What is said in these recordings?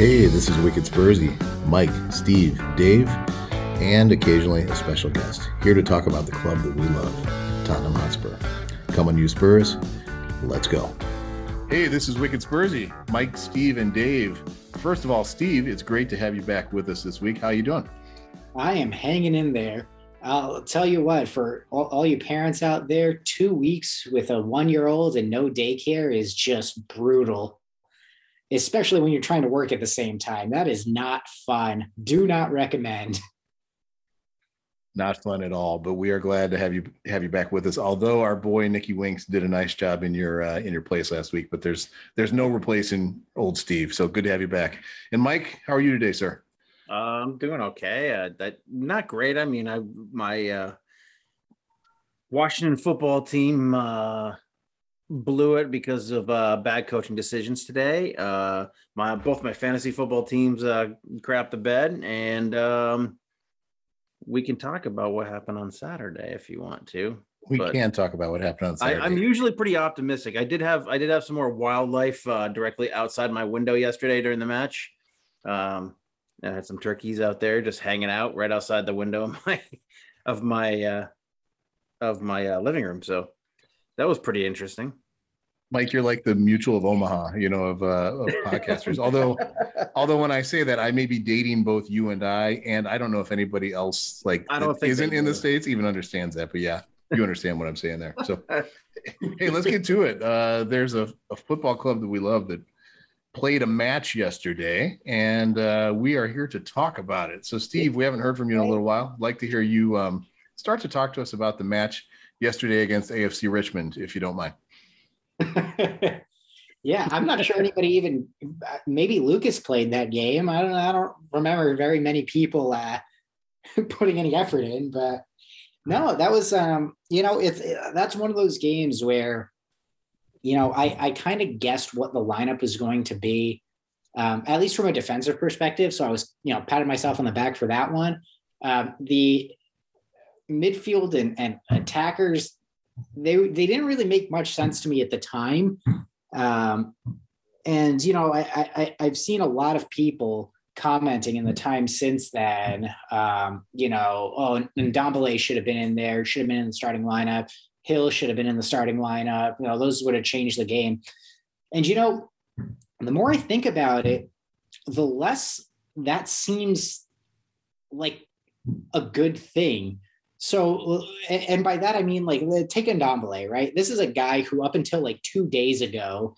Hey, this is Wicked Spursy, Mike, Steve, Dave, and occasionally a special guest here to talk about the club that we love, Tottenham Hotspur. Come on, you Spurs, let's go. Hey, this is Wicked Spursy, Mike, Steve, and Dave. First of all, Steve, it's great to have you back with us this week. How are you doing? I am hanging in there. I'll tell you what, for all, all you parents out there, two weeks with a one year old and no daycare is just brutal, especially when you're trying to work at the same time. That is not fun. Do not recommend. Not fun at all, but we are glad to have you have you back with us. Although our boy Nikki Winks did a nice job in your uh, in your place last week, but there's there's no replacing old Steve. So good to have you back. And Mike, how are you today, sir? Uh, I'm doing okay. Uh, that not great. I mean, I my uh, Washington football team uh, blew it because of uh, bad coaching decisions today. Uh, my both my fantasy football teams uh, crap the bed, and um, we can talk about what happened on Saturday if you want to. We but can talk about what happened on Saturday. I, am usually pretty optimistic. I did have I did have some more wildlife uh, directly outside my window yesterday during the match. Um, I had some turkeys out there just hanging out right outside the window of my of my uh, of my uh, living room. So that was pretty interesting. Mike, you're like the mutual of Omaha, you know, of, uh, of podcasters. although, although when I say that, I may be dating both you and I, and I don't know if anybody else like I don't think isn't in the states even understands that. But yeah, you understand what I'm saying there. So, hey, let's get to it. Uh, there's a, a football club that we love that played a match yesterday, and uh, we are here to talk about it. So, Steve, we haven't heard from you in a little while. I'd like to hear you um, start to talk to us about the match yesterday against AFC Richmond, if you don't mind. yeah, I'm not sure anybody even. Maybe Lucas played that game. I don't. I don't remember very many people uh, putting any effort in, but no, that was. Um, you know, it's that's one of those games where you know, I, I kind of guessed what the lineup was going to be, um, at least from a defensive perspective. So I was, you know, patting myself on the back for that one. Um, the midfield and, and attackers, they they didn't really make much sense to me at the time. Um, and you know, I, I I've seen a lot of people commenting in the time since then. Um, you know, oh, and Ndombele should have been in there, should have been in the starting lineup. Gil should have been in the starting lineup. You know, those would have changed the game. And you know, the more I think about it, the less that seems like a good thing. So, and by that I mean like take Ndombele, right? This is a guy who up until like two days ago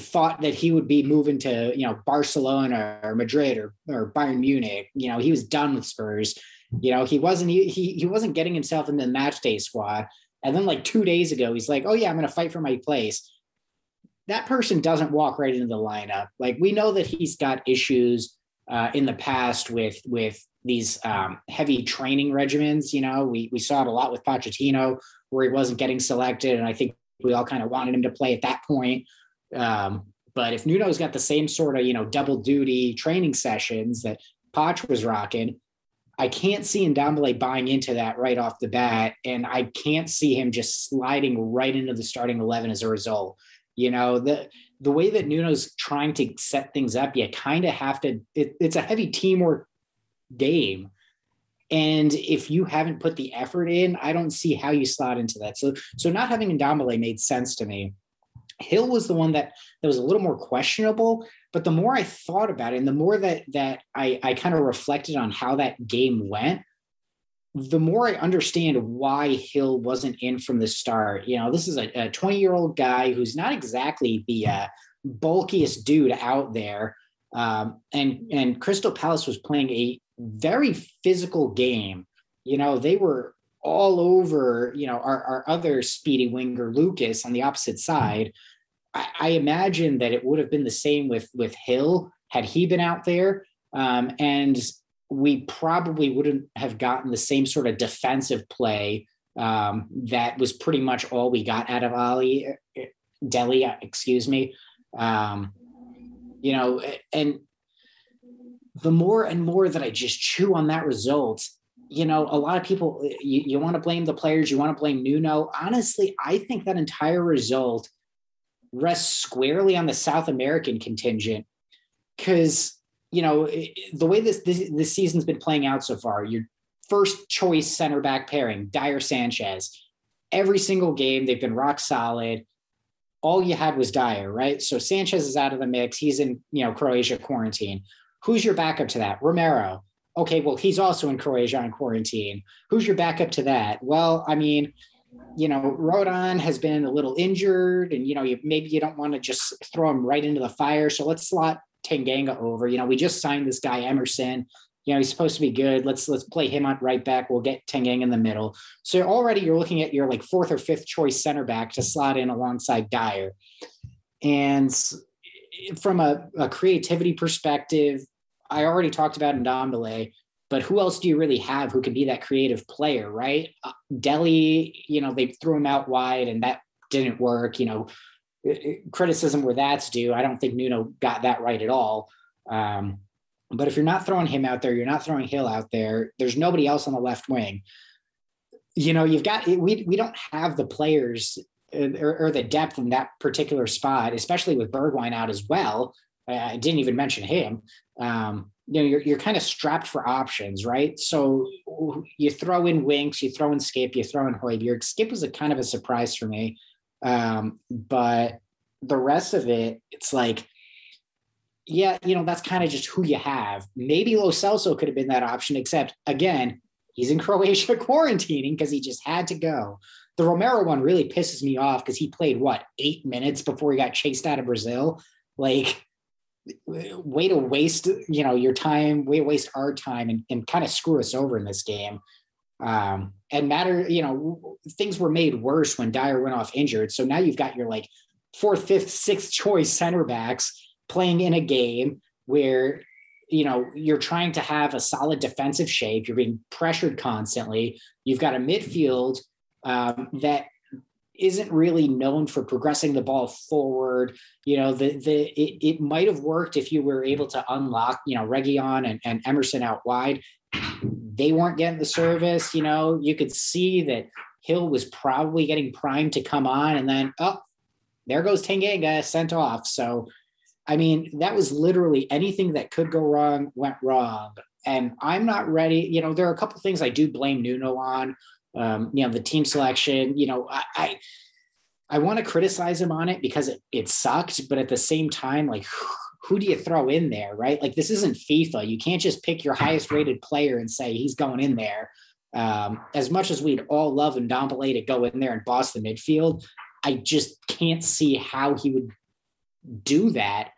thought that he would be moving to you know Barcelona or Madrid or, or Bayern Munich. You know, he was done with Spurs. You know, he wasn't he he wasn't getting himself in the match day squad. And then like two days ago, he's like, oh yeah, I'm going to fight for my place. That person doesn't walk right into the lineup. Like we know that he's got issues uh, in the past with with these um, heavy training regimens. You know, we we saw it a lot with Pochettino where he wasn't getting selected, and I think we all kind of wanted him to play at that point. Um, but if Nuno's got the same sort of you know double duty training sessions that Poch was rocking, I can't see Ndombele buying into that right off the bat, and I can't see him just sliding right into the starting eleven as a result. You know the the way that Nuno's trying to set things up, you kind of have to. It, it's a heavy teamwork game, and if you haven't put the effort in, I don't see how you slot into that. So so not having Ndombele made sense to me. Gil was the one that that was a little more questionable. But the more I thought about it, and the more that that I, I kind of reflected on how that game went, the more I understand why Gil wasn't in from the start. You know, this is a 20 year old guy who's not exactly the uh, bulkiest dude out there. Um, and and Crystal Palace was playing a very physical game. You know, they were all over, you know, our, our other speedy winger, Lucas, on the opposite side. I, I imagine that it would have been the same with with Gil had he been out there. Um, and we probably wouldn't have gotten the same sort of defensive play um, that was pretty much all we got out of Ali uh, Dele, excuse me. Um, you know, and the more and more that I just chew on that result, you know, a lot of people, you, you want to blame the players, you want to blame Nuno. Honestly, I think that entire result rests squarely on the South American contingent because you know, the way this, this this season's been playing out so far, your first choice center back pairing, Dier Sanchez. Every single game, they've been rock solid. All you had was Dier, right? So Sanchez is out of the mix. He's in, you know, Croatia quarantine. Who's your backup to that? Romero. Okay, well, he's also in Croatia on quarantine. Who's your backup to that? Well, I mean, you know, Rodon has been a little injured, and you know, you, maybe you don't want to just throw him right into the fire. So let's slot Tanganga over. You know, we just signed this guy Emerson. You know, he's supposed to be good. Let's let's play him on right back. We'll get Tanganga in the middle. So already you're looking at your like fourth or fifth choice center back to slot in alongside Dier. And from a, a creativity perspective, I already talked about Ndombele, but who else do you really have who can be that creative player, right? Uh, Dele, you know, they threw him out wide and that didn't work. You know, criticism where that's due. I don't think Nuno got that right at all. Um, but if you're not throwing him out there, you're not throwing Gil out there. There's nobody else on the left wing. You know, you've got we we don't have the players uh, or, or the depth in that particular spot, especially with Bergwijn out as well. I didn't even mention him. Um, you know, you're, you're kind of strapped for options, right? So you throw in Winks, you throw in Skip, you throw in Højbjerg. Skip was a kind of a surprise for me. Um, but the rest of it, it's like, yeah, you know, that's kind of just who you have. Maybe Lo Celso could have been that option, except again, he's in Croatia quarantining because he just had to go. The Romero one really pisses me off because he played what eight minutes before he got chased out of Brazil. Like, way to waste, you know, your time, way to waste our time and, and kind of screw us over in this game. Um, and matter, you know, things were made worse when Dier went off injured. So now you've got your like fourth, fifth, sixth choice center backs playing in a game where you know you're trying to have a solid defensive shape. You're being pressured constantly. You've got a midfield um, that isn't really known for progressing the ball forward. You know the the it, it might have worked if you were able to unlock you know Reguilón and, and emerson out wide they weren't getting the service. You know, you could see that Gil was probably getting primed to come on, and then oh, there goes Tanganga sent off. So, I mean, that was literally anything that could go wrong went wrong. And I'm not ready. You know, there are a couple things I do blame Nuno on. Um, you know, the team selection. You know, I, I I want to criticize him on it because it, it sucked, but at the same time, like who do you throw in there, right? Like this isn't FIFA. You can't just pick your highest rated player and say he's going in there. Um, as much as we'd all love Ndombele to go in there and boss the midfield, I just can't see how he would do that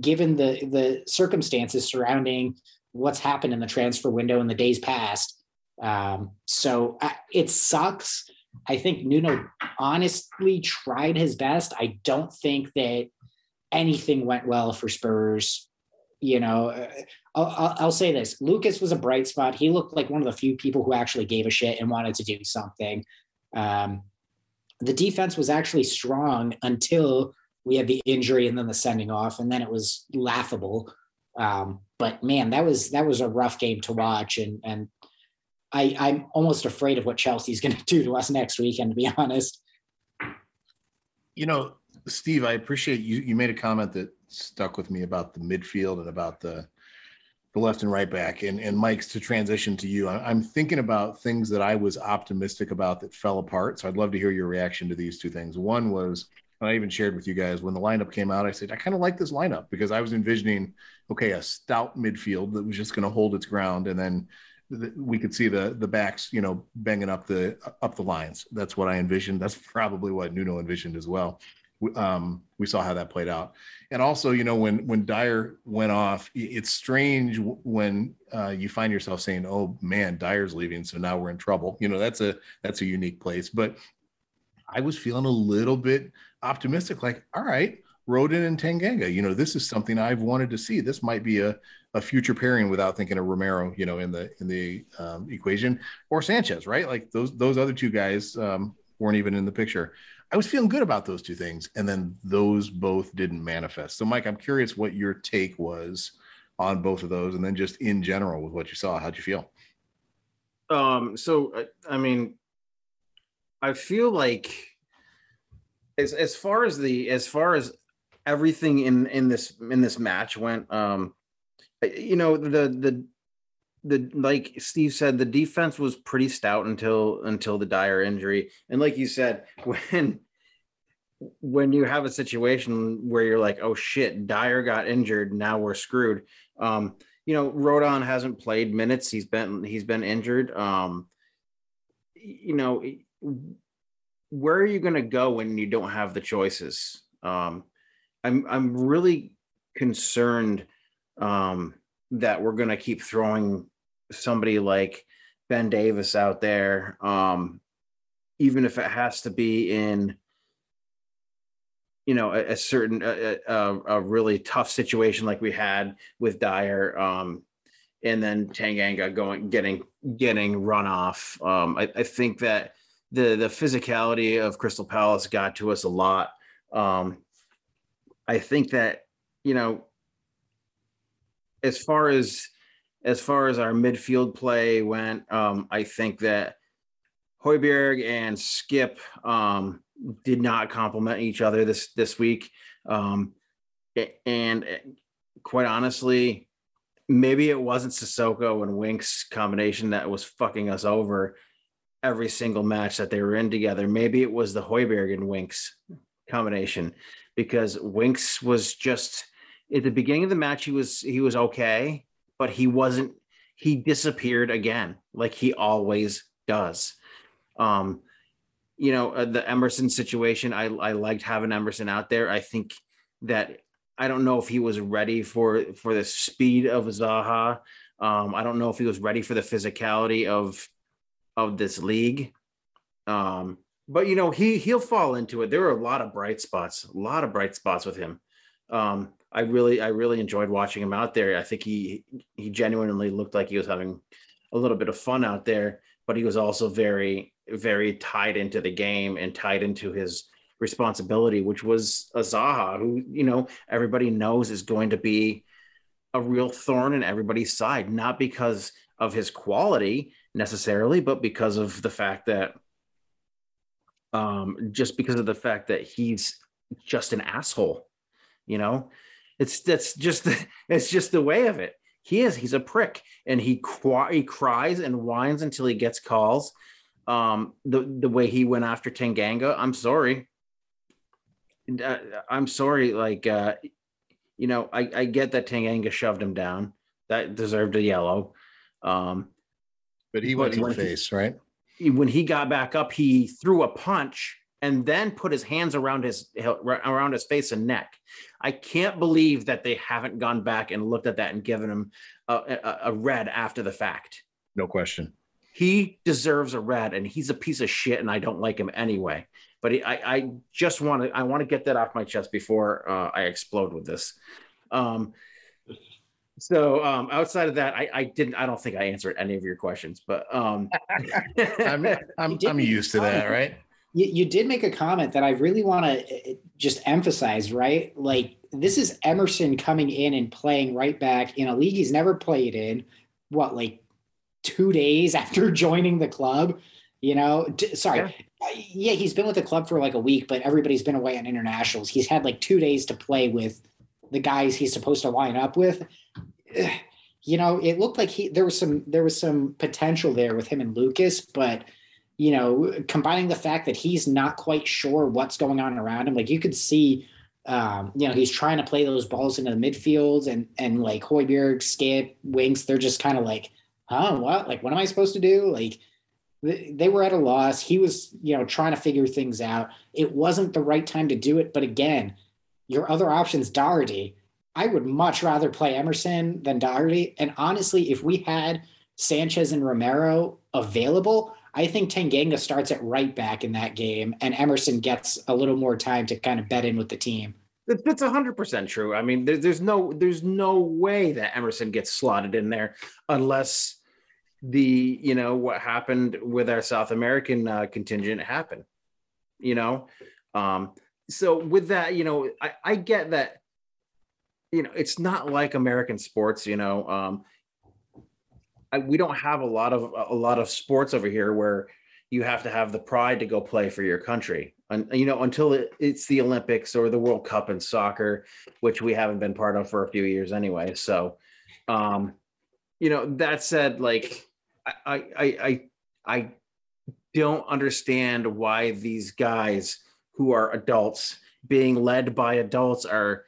given the the circumstances surrounding what's happened in the transfer window in the days past. Um, so I, it sucks. I think Nuno honestly tried his best. I don't think that anything went well for Spurs. You know, uh, I'll, I'll, say this: Lucas was a bright spot. He looked like one of the few people who actually gave a shit and wanted to do something. Um, the defense was actually strong until we had the injury and then the sending off, and then it was laughable. Um, but man, that was that was a rough game to watch, and and I, I'm almost afraid of what Chelsea's going to do to us next weekend. To be honest, you know, Steve, I appreciate you. You made a comment that stuck with me about the midfield and about the the left and right back. And and Mike's to transition to you. I'm thinking about things that I was optimistic about that fell apart. So I'd love to hear your reaction to these two things. One was I even shared with you guys when the lineup came out. I said I kind of like this lineup because I was envisioning okay a stout midfield that was just going to hold its ground, and then we could see the the backs, you know, banging up the up the lines. That's what I envisioned. That's probably what Nuno envisioned as well um, we saw how that played out. And also, you know, when when Dier went off, it's strange when uh, you find yourself saying, "Oh man, Dier's leaving, so now we're in trouble." You know, that's a that's a unique place. But I was feeling a little bit optimistic, like, all right, Rodon and Tanganga. You know, this is something I've wanted to see. This might be a a future pairing without thinking of Romero, you know, in the in the um, equation or Sanchez, right? Like those those other two guys um, weren't even in the picture. I was feeling good about those two things, and then those both didn't manifest. So, Mike, I'm curious what your take was on both of those, and then just in general with what you saw. How'd you feel? Um. So, I mean, I feel like as as far as the as far as everything in in this in this match went, um, you know the the the like Steve said, the defense was pretty stout until until the Dier injury, and like you said, when when you have a situation where you're like, oh shit, Dier got injured, now we're screwed. Um, you know, Rodon hasn't played minutes; he's been he's been injured. Um, you know, where are you going to go when you don't have the choices? Um, I'm I'm really concerned um, that we're going to keep throwing somebody like Ben Davies out there, um, even if it has to be in, you know, a, a certain a, a, a, really tough situation like we had with Dier, um, and then Tanganga going getting getting run off. Um, I, I, think that the the physicality of Crystal Palace got to us a lot. Um, I think that you know, as far as as far as our midfield play went, um, I think that Højbjerg and Skip um, did not complement each other this this week, um, and eh, quite honestly, maybe it wasn't Sissoko and Winks combination that was fucking us over every single match that they were in together. Maybe it was the Højbjerg and Winks combination because Winks was just at the beginning of the match he was he was okay but he wasn't he disappeared again like he always does. Um you know uh, the emerson situation i i liked having emerson out there. I think that i don't know if he was ready for for the speed of zaha. Um i don't know if he was ready for the physicality of of this league. Um but you know he he'll fall into it. There are a lot of bright spots a lot of bright spots with him. Um I really I really enjoyed watching him out there. I think he he genuinely looked like he was having a little bit of fun out there, but he was also very very tied into the game and tied into his responsibility, which was a Zaha, who you know everybody knows is going to be a real thorn in everybody's side, not because of his quality necessarily, but because of the fact that um just because of the fact that he's just an asshole, you know. It's that's just the, it's just the way of it. He is. He's a prick, and he he cries and whines until he gets calls. Um, the the way he went after Tanganga, I'm sorry. Uh, I'm sorry. Like, uh, you know, I I get that Tanganga shoved him down. That deserved a yellow. Um, but he went to face, right? When he got back up, he threw a punch and then put his hands around his around his face and neck. I can't believe that they haven't gone back and looked at that and given him a, a, a red after the fact. No question. He deserves a red, and he's a piece of shit, and I don't like him anyway. But he, I, I just want to, I want to get that off my chest before uh, I explode with this. Um, so um, outside of that, I, I, didn't. I don't think I answered any of your questions, but um, I'm, I'm, I'm used to that, right? You, you did make a comment that I really want to uh, just emphasize, right? Like this is Emerson coming in and playing right back in a league he's never played in. What, like two days after joining the club? You know, d- sorry. Yeah. Uh, yeah, he's been with the club for like a week, but everybody's been away on internationals. He's had like two days to play with the guys he's supposed to line up with. You know, it looked like he there was some there was some potential there with him and Lucas, but you know, combining the fact that he's not quite sure what's going on around him, like you could see, um, you know, he's trying to play those balls into the midfield and and like Højbjerg, Skip, Winks, they're just kind of like, huh, what? Like, what am I supposed to do? Like, they were at a loss. He was, you know, trying to figure things out. It wasn't the right time to do it. But again, your other options, Doherty. I would much rather play Emerson than Doherty. And honestly, if we had Sanchez and Romero available, I think Tanganga starts at right back in that game, and Emerson gets a little more time to kind of bet in with the team. That's hundred percent true. I mean, there, there's no there's no way that Emerson gets slotted in there unless the you know what happened with our South American uh, contingent happened. You know, um, so with that, you know, I, I get that. You know, it's not like American sports. You know, um, I, we don't have a lot of a lot of sports over here where you have to have the pride to go play for your country. And you know until it, it's the olympics or the world cup in soccer which we haven't been part of for a few years anyway. So Um, you know, that said, like I I I I don't understand why these guys who are adults being led by adults are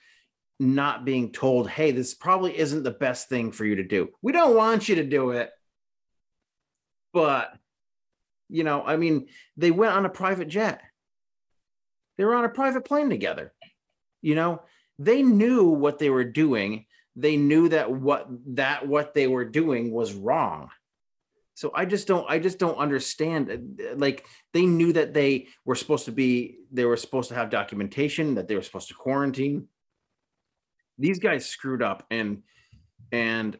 not being told, hey, this probably isn't the best thing for you to do. We don't want you to do it. But, you know, I mean, they went on a private jet, they were on a private plane together. You know, they knew what they were doing. They knew that what that what they were doing was wrong. So I just don't I just don't understand uh, like they knew that they were supposed to be they were supposed to have documentation that they were supposed to quarantine these guys screwed up. And and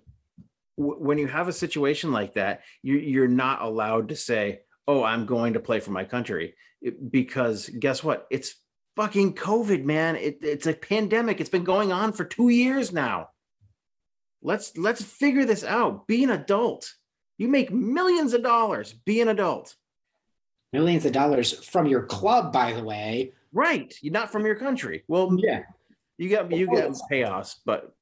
w- when you have a situation like that you, you're not allowed to say oh i'm going to play for my country. It, because guess what? It's fucking covid man. It, it's a pandemic. It's been going on for two years now. Let's let's figure this out. Be an adult. You make millions of dollars. Be an adult. Millions of dollars from your club by the way. Right. You're not from your country. Well yeah you get you get payoffs, but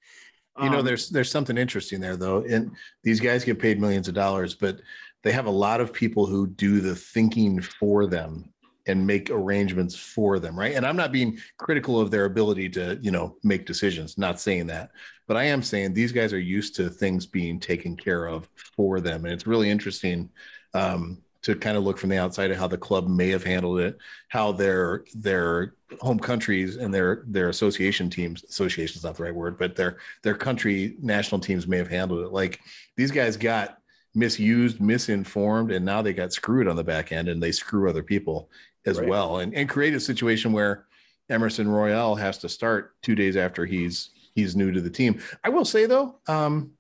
you know um, there's there's something interesting there though and these guys get paid millions of dollars but they have a lot of people who do the thinking for them and make arrangements for them right? And i'm not being critical of their ability to you know make decisions not saying that but i am saying these guys are used to things being taken care of for them and it's really interesting um, to kind of look from the outside of how the club may have handled it, how their their home countries and their their association teams association is not the right word, but their their country national teams may have handled it. Like these guys got misused, misinformed, and now they got screwed on the back end and they screw other people as right. well and, and create a situation where Emerson Royal has to start two days after he's he's new to the team. I will say though, um,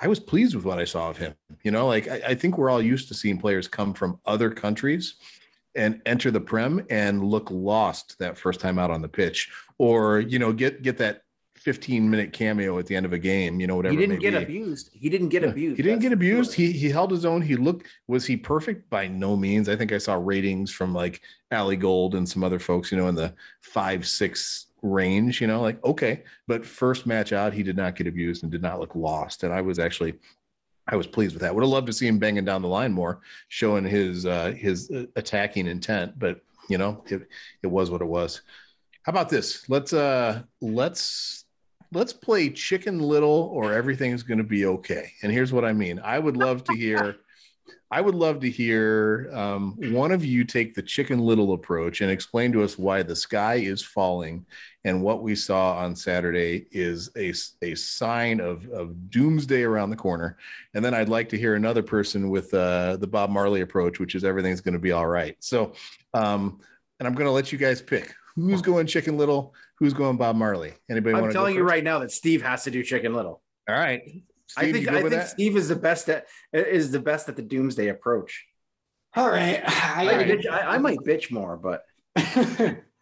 I was pleased with what I saw of him. You know, like I, I, think we're all used to seeing players come from other countries and enter the prem and look lost that first time out on the pitch, or you know, get get that 15 minute cameo at the end of a game. You know, whatever. He didn't get be. abused. He didn't get yeah. abused. He didn't That's get abused. He he held his own. He looked. Was he perfect? By no means. I think I saw ratings from like Ali Gold and some other folks. You know, in the five six range, you know, like okay. But first match out, he did not get abused and did not look lost. And I was actually I was pleased with that. Would have loved to see him banging down the line more, showing his uh his uh, attacking intent, but you know, it it was what it was. How about this? Let's uh let's let's play chicken little or everything's going to be okay. And here's what I mean. I would love to hear I would love to hear um, one of you take the chicken little approach and explain to us why the sky is falling and what we saw on Saturday is a, a sign of, of doomsday around the corner. And then I'd like to hear another person with uh, the Bob Marley approach, which is everything's going to be all right. So, um, and I'm going to let you guys pick who's going chicken little, who's going Bob Marley. Anybody? I'm telling you right now that Steve has to do chicken little. All right. Steve, I think I think that? Steve is the best at is the best at the doomsday approach. All right, I, I, bitch, I, I might bitch more, but all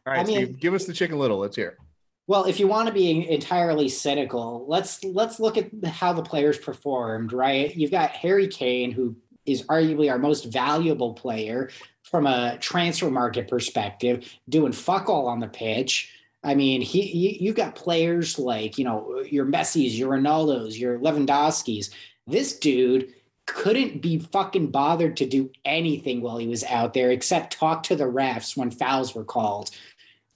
right, I mean, Steve, give us the chicken little. Let's hear. Well, if you want to be entirely cynical, let's let's look at how the players performed. Right, you've got Harry Kane, who is arguably our most valuable player from a transfer market perspective, doing fuck all on the pitch. I mean, he you, you've got players like you know your Messi's, your Ronaldo's, your Lewandowski's. This dude couldn't be fucking bothered to do anything while he was out there except talk to the refs when fouls were called.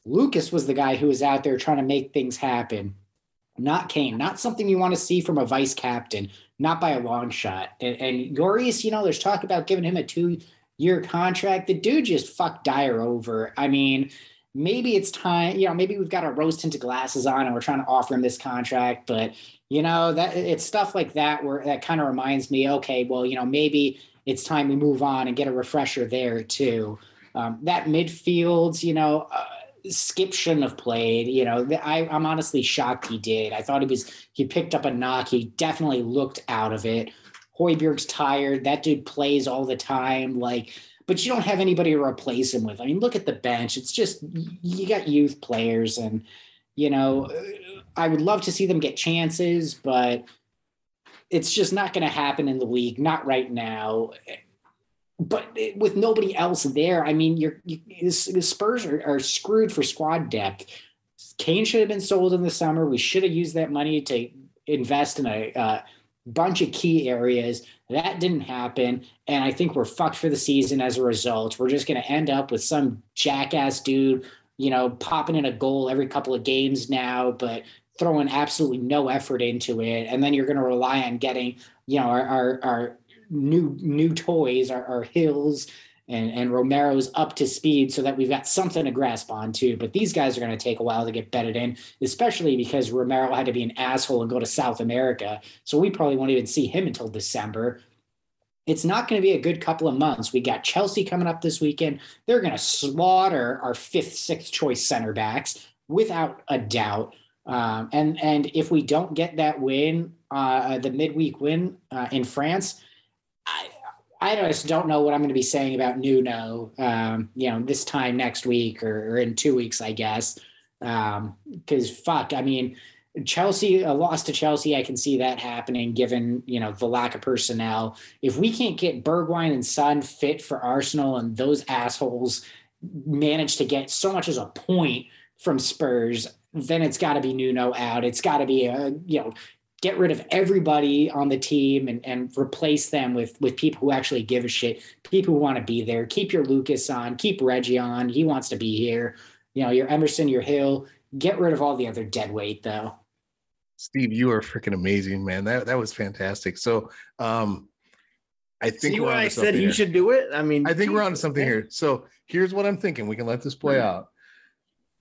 Lucas was the guy who was out there trying to make things happen, not Kane. Not something you want to see from a vice captain, not by a long shot. And, and you know, there's talk about giving him a two year contract. The dude just fucked Dier over. I mean, maybe it's time, you know, maybe we've got our rose tinted glasses on and we're trying to offer him this contract, but you know, that it's stuff like that where that kind of reminds me, okay, well, you know, maybe it's time we move on and get a refresher there too. Um, that midfield, you know, uh, Skip shouldn't have played. You know, I, I'm honestly shocked he did. I thought he was he picked up a knock. He definitely looked out of it. Højbjerg's tired. That dude plays all the time. Like but you don't have anybody to replace him with. I mean, look at the bench. It's just you got youth players, and you know, I would love to see them get chances, but it's just not going to happen in the league, not right now. But with nobody else there, I mean, you're you, the Spurs are, are screwed for squad depth. Kane should have been sold in the summer. We should have used that money to invest in a uh, bunch of key areas. That didn't happen. And I think we're fucked for the season as a result. We're just going to end up with some jackass dude, you know, popping in a goal every couple of games now, but throwing absolutely no effort into it. And then you're going to rely on getting, you know, our, our, our new new toys, our, our hills and, and Romero's up to speed so that we've got something to grasp onto. But these guys are going to take a while to get bedded in, especially because Romero had to be an asshole and go to South America. So we probably won't even see him until December. It's not going to be a good couple of months. We got Chelsea coming up this weekend. They're going to slaughter our fifth, sixth choice center backs without a doubt. Um, and and if we don't get that win, uh, the midweek win uh, in France, I, I just don't know what I'm going to be saying about Nuno, um, you know, this time next week or, or in two weeks, I guess. Because um, fuck, I mean, Chelsea, a loss to Chelsea, I can see that happening given, you know, the lack of personnel. If we can't get Bergwijn and Son fit for Arsenal and those assholes manage to get so much as a point from Spurs, then it's got to be Nuno out. It's got to be a, you know, get rid of everybody on the team and, and replace them with with people who actually give a shit, people who want to be there. Keep your Lucas on, keep Reggie on. He wants to be here. You know, your Emerson, your Gil. Get rid of all the other dead weight though. Steve, you are freaking amazing, man. That that was fantastic. So um I think See why I said you should do it. I mean, I think we're on something here. So here's what I'm thinking. We can let this play mm-hmm. out.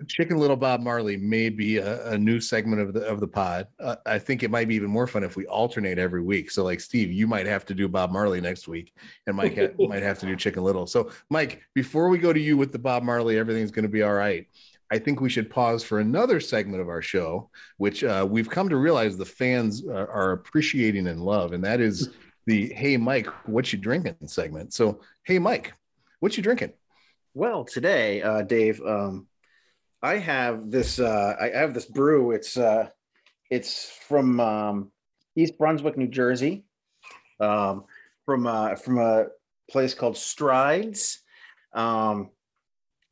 Chicken Little Bob Marley may be a, a new segment of the of the pod. Uh, I think it might be even more fun if we alternate every week. So, like Steve, you might have to do Bob Marley next week, and Mike ha- might have to do Chicken Little. So, Mike, before we go to you with the Bob Marley, everything's going to be all right. I think we should pause for another segment of our show, which uh, we've come to realize the fans are, are appreciating and love, and that is the "Hey Mike, what you drinking?" segment. So, hey Mike, what you drinking? Well, today, uh, Dave. Um, I have this. Uh, I have this brew. It's uh, it's from um, East Brunswick, New Jersey, um, from uh, from a place called Strides. Um,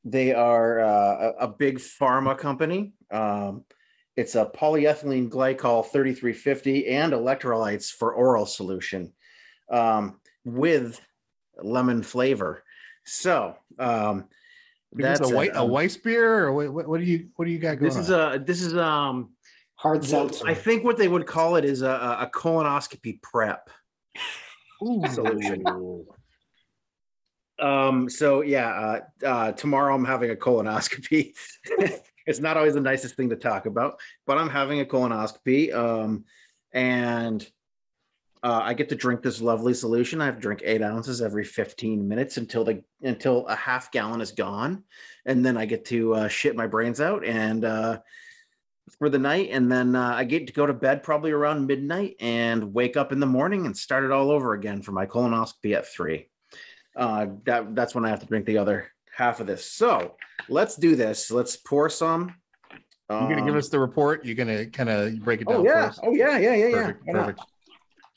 they are uh, a, a big pharma company. Um, it's a polyethylene glycol 3350 and electrolytes for oral solution um, with lemon flavor. So um, that's a white a, um, Weiss beer, or what, what, do you what do you got going? This is on? a this is um hard seltzer. I think what they would call it is a, a colonoscopy prep Ooh. solution. um. So yeah, uh, uh, tomorrow I'm having a colonoscopy. it's not always the nicest thing to talk about, but I'm having a colonoscopy. Um, and uh, I get to drink this lovely solution. I have to drink eight ounces every 15 minutes until the until a half gallon is gone, and then I get to uh, shit my brains out and uh, for the night, and then uh, I get to go to bed probably around midnight and wake up in the morning and start it all over again for my colonoscopy at three. Uh, that that's when I have to drink the other half of this. So let's do this. Let's pour some. You're gonna give um, us the report. You're gonna kind of break it oh, down. Oh yeah. Oh yeah. Yeah. Yeah. Perfect, yeah. Perfect.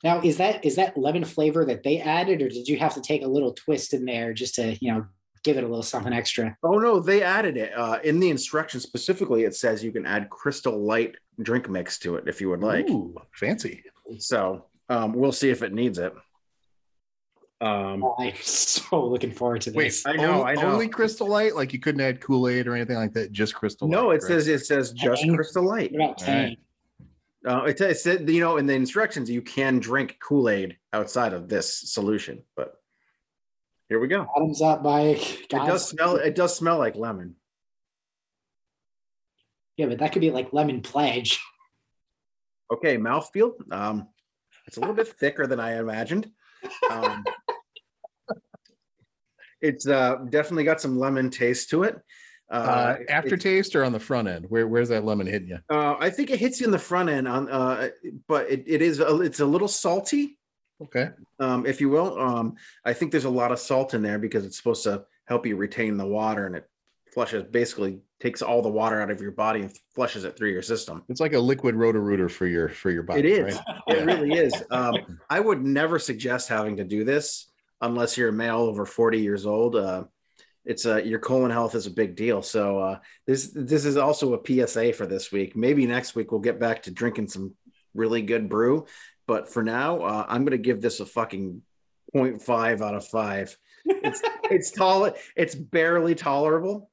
Now, is that is that lemon flavor that they added, or did you have to take a little twist in there just to you know give it a little something extra? Oh no, they added it uh, in the instructions specifically. It says you can add Crystal Light drink mix to it if you would like. Ooh, fancy. So um, we'll see if it needs it. Um, oh, I'm so looking forward to this. Wait, I know, only, I know. Only Crystal Light, like you couldn't add Kool Aid or anything like that. Just Crystal. Light. No, Light, it says it says just Crystal Light. Uh, it, it said, you know, in the instructions, you can drink Kool Aid outside of this solution, but here we go. Bottoms up by. It does smell. It does smell like lemon. Yeah, but that could be like lemon pledge. Okay, mouthfeel. Um, it's a little bit thicker than I imagined. Um, it's uh, definitely got some lemon taste to it. Uh, uh, aftertaste or on the front end? Where where's that lemon hitting you? Uh, I think it hits you in the front end on, uh, but it, it is a, it's a little salty. Okay. Um, if you will, um, I think there's a lot of salt in there because it's supposed to help you retain the water, and it flushes basically takes all the water out of your body and flushes it through your system. It's like a liquid roto-rooter for your for your body. It is. Right? It yeah. really is. Um, I would never suggest having to do this unless you're a male over 40 years old. Uh, it's uh, your colon health is a big deal. So uh, this this is also a PSA for this week. Maybe next week we'll get back to drinking some really good brew. But for now, uh, I'm going to give this a fucking 0.5 out of five. It's it's tall. It's barely tolerable,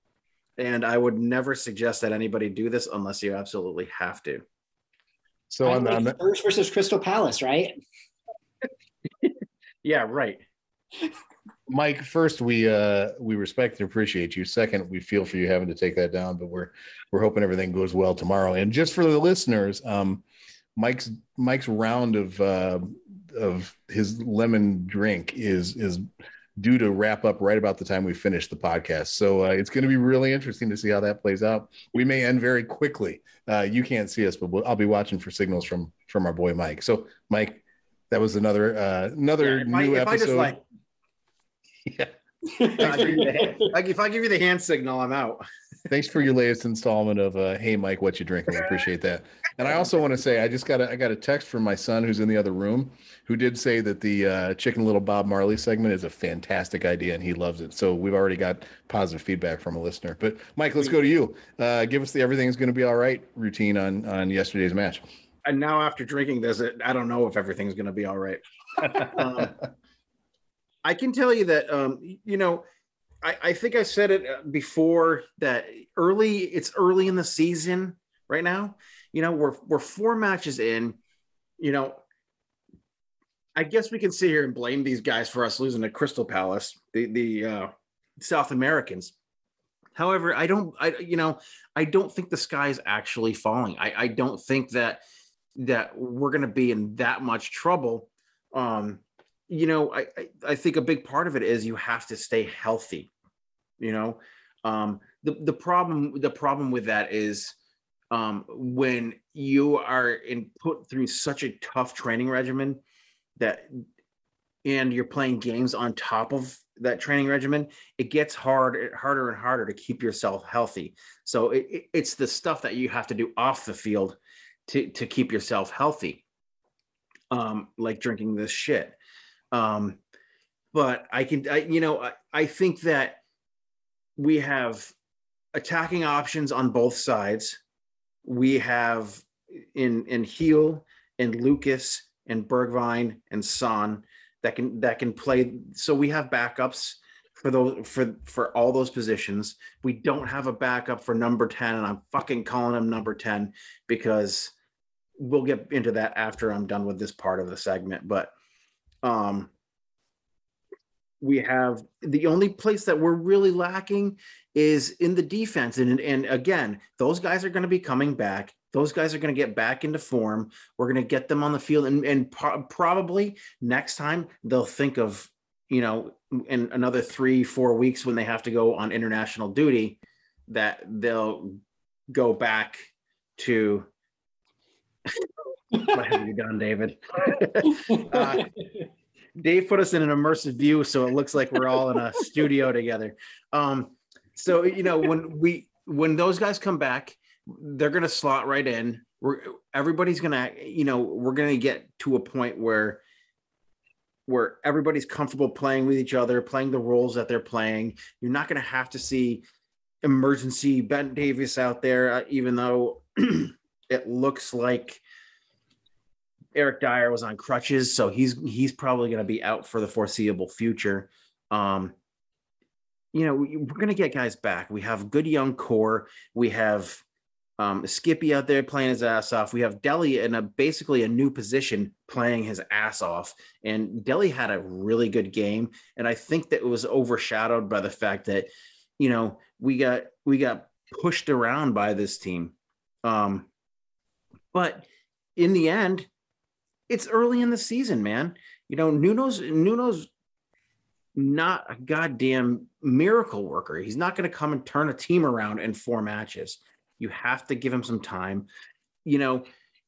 and I would never suggest that anybody do this unless you absolutely have to. So on, on the, Spurs versus Crystal Palace, right? yeah, right. Mike, first we uh we respect and appreciate you. Second, we feel for you having to take that down, but we're we're hoping everything goes well tomorrow. And just for the listeners, um Mike's Mike's round of uh of his lemon drink is is due to wrap up right about the time we finish the podcast. So uh, it's going to be really interesting to see how that plays out. We may end very quickly. Uh, you can't see us, but we'll, I'll be watching for signals from from our boy Mike. So Mike, that was another uh, another Yeah, if I- new if I just, episode. like- yeah. I give you the hand- like if I give you the hand signal, I'm out. Thanks for your latest installment of uh, "Hey Mike, what you drinking?" We appreciate that. And I also want to say I just got a I got a text from my son who's in the other room, who did say that the uh, Chicken Little Bob Marley segment is a fantastic idea and he loves it. So we've already got positive feedback from a listener. But Mike, let's go to you. Uh, give us the everything's going to be all right routine on on yesterday's match. And now after drinking this, it- I don't know if everything's going to be all right. Um, I can tell you that um, you know, I, I think I said it uh, before that early. It's early in the season right now. You know, we're we're four matches in. You know, I guess we can sit here and blame these guys for us losing to Crystal Palace, the the uh, South Americans. However, I don't. I you know, I don't think the sky is actually falling. I I don't think that that we're going to be in that much trouble. Um, you know, I, I think a big part of it is you have to stay healthy. You know, um, the the problem the problem with that is um, when you are in put through such a tough training regimen that and you're playing games on top of that training regimen it gets hard harder and harder to keep yourself healthy so it- it's the stuff that you have to do off the field to to keep yourself healthy um like drinking this shit um but i can I, you know I, I think that we have attacking options on both sides. We have in in Gil and lucas and Bergwijn and son that can that can play. So we have backups for those for for all those positions. We don't have a backup for number 10 and i'm fucking calling him number 10 because we'll get into that after i'm done with this part of the segment but um we have the only place that we're really lacking is in the defense. And and again those guys are going to be coming back. Those guys are going to get back into form. We're going to get them on the field and, and pro- probably next time they'll think of you know in another three four weeks when they have to go on international duty that they'll go back to what have you done david Uh, Dave put us in an immersive view, so it looks like we're all in a studio together. Um, so you know, when we when those guys come back, they're gonna slot right in. We're everybody's gonna, you know, we're gonna get to a point where where everybody's comfortable playing with each other, playing the roles that they're playing. You're not gonna have to see emergency Ben Davies out there, uh, even though it looks like Eric Dier was on crutches, so he's he's probably going to be out for the foreseeable future. Um, you know, we- we're going to get guys back. We have good young core. We have um, Skippy out there playing his ass off. We have Dele in a basically a new position playing his ass off. And Dele had a really good game, and I think that it was overshadowed by the fact that you know we got we got pushed around by this team. Um, but in the end, it's early in the season, man. You know, Nuno's Nuno's not a goddamn miracle worker. He's not going to come and turn a team around in four matches. You have to give him some time. You know,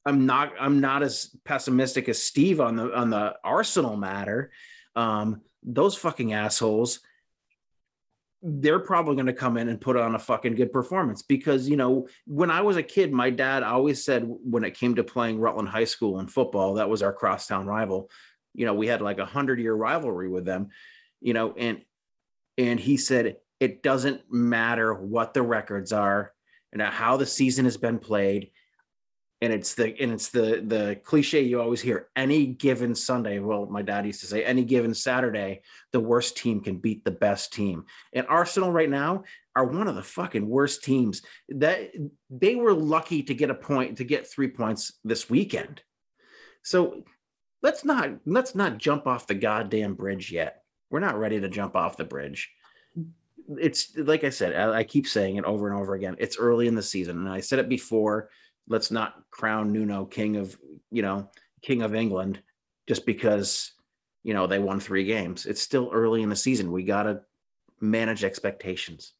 I'm not I'm not as pessimistic as Steve on the on the Arsenal matter. Um, those fucking assholes they're probably going to come in and put on a fucking good performance because you know when I was a kid, my dad always said when it came to playing Rutland High School in football, that was our crosstown rival. You know, we had like a hundred year rivalry with them. You know, and and he said it doesn't matter what the records are and how the season has been played. And it's the and it's the the cliche you always hear any given sunday well my dad used to say any given saturday the worst team can beat the best team. And arsenal right now are one of the fucking worst teams. That they were lucky to get a point to get three points this weekend. So let's not let's not jump off the goddamn bridge yet. We're not ready to jump off the bridge. It's like i said I, I keep saying it over and over again it's early in the season and i said it before let's not crown Nuno king of, you know, king of England just because, you know, they won three games. It's still early in the season. We got to manage expectations.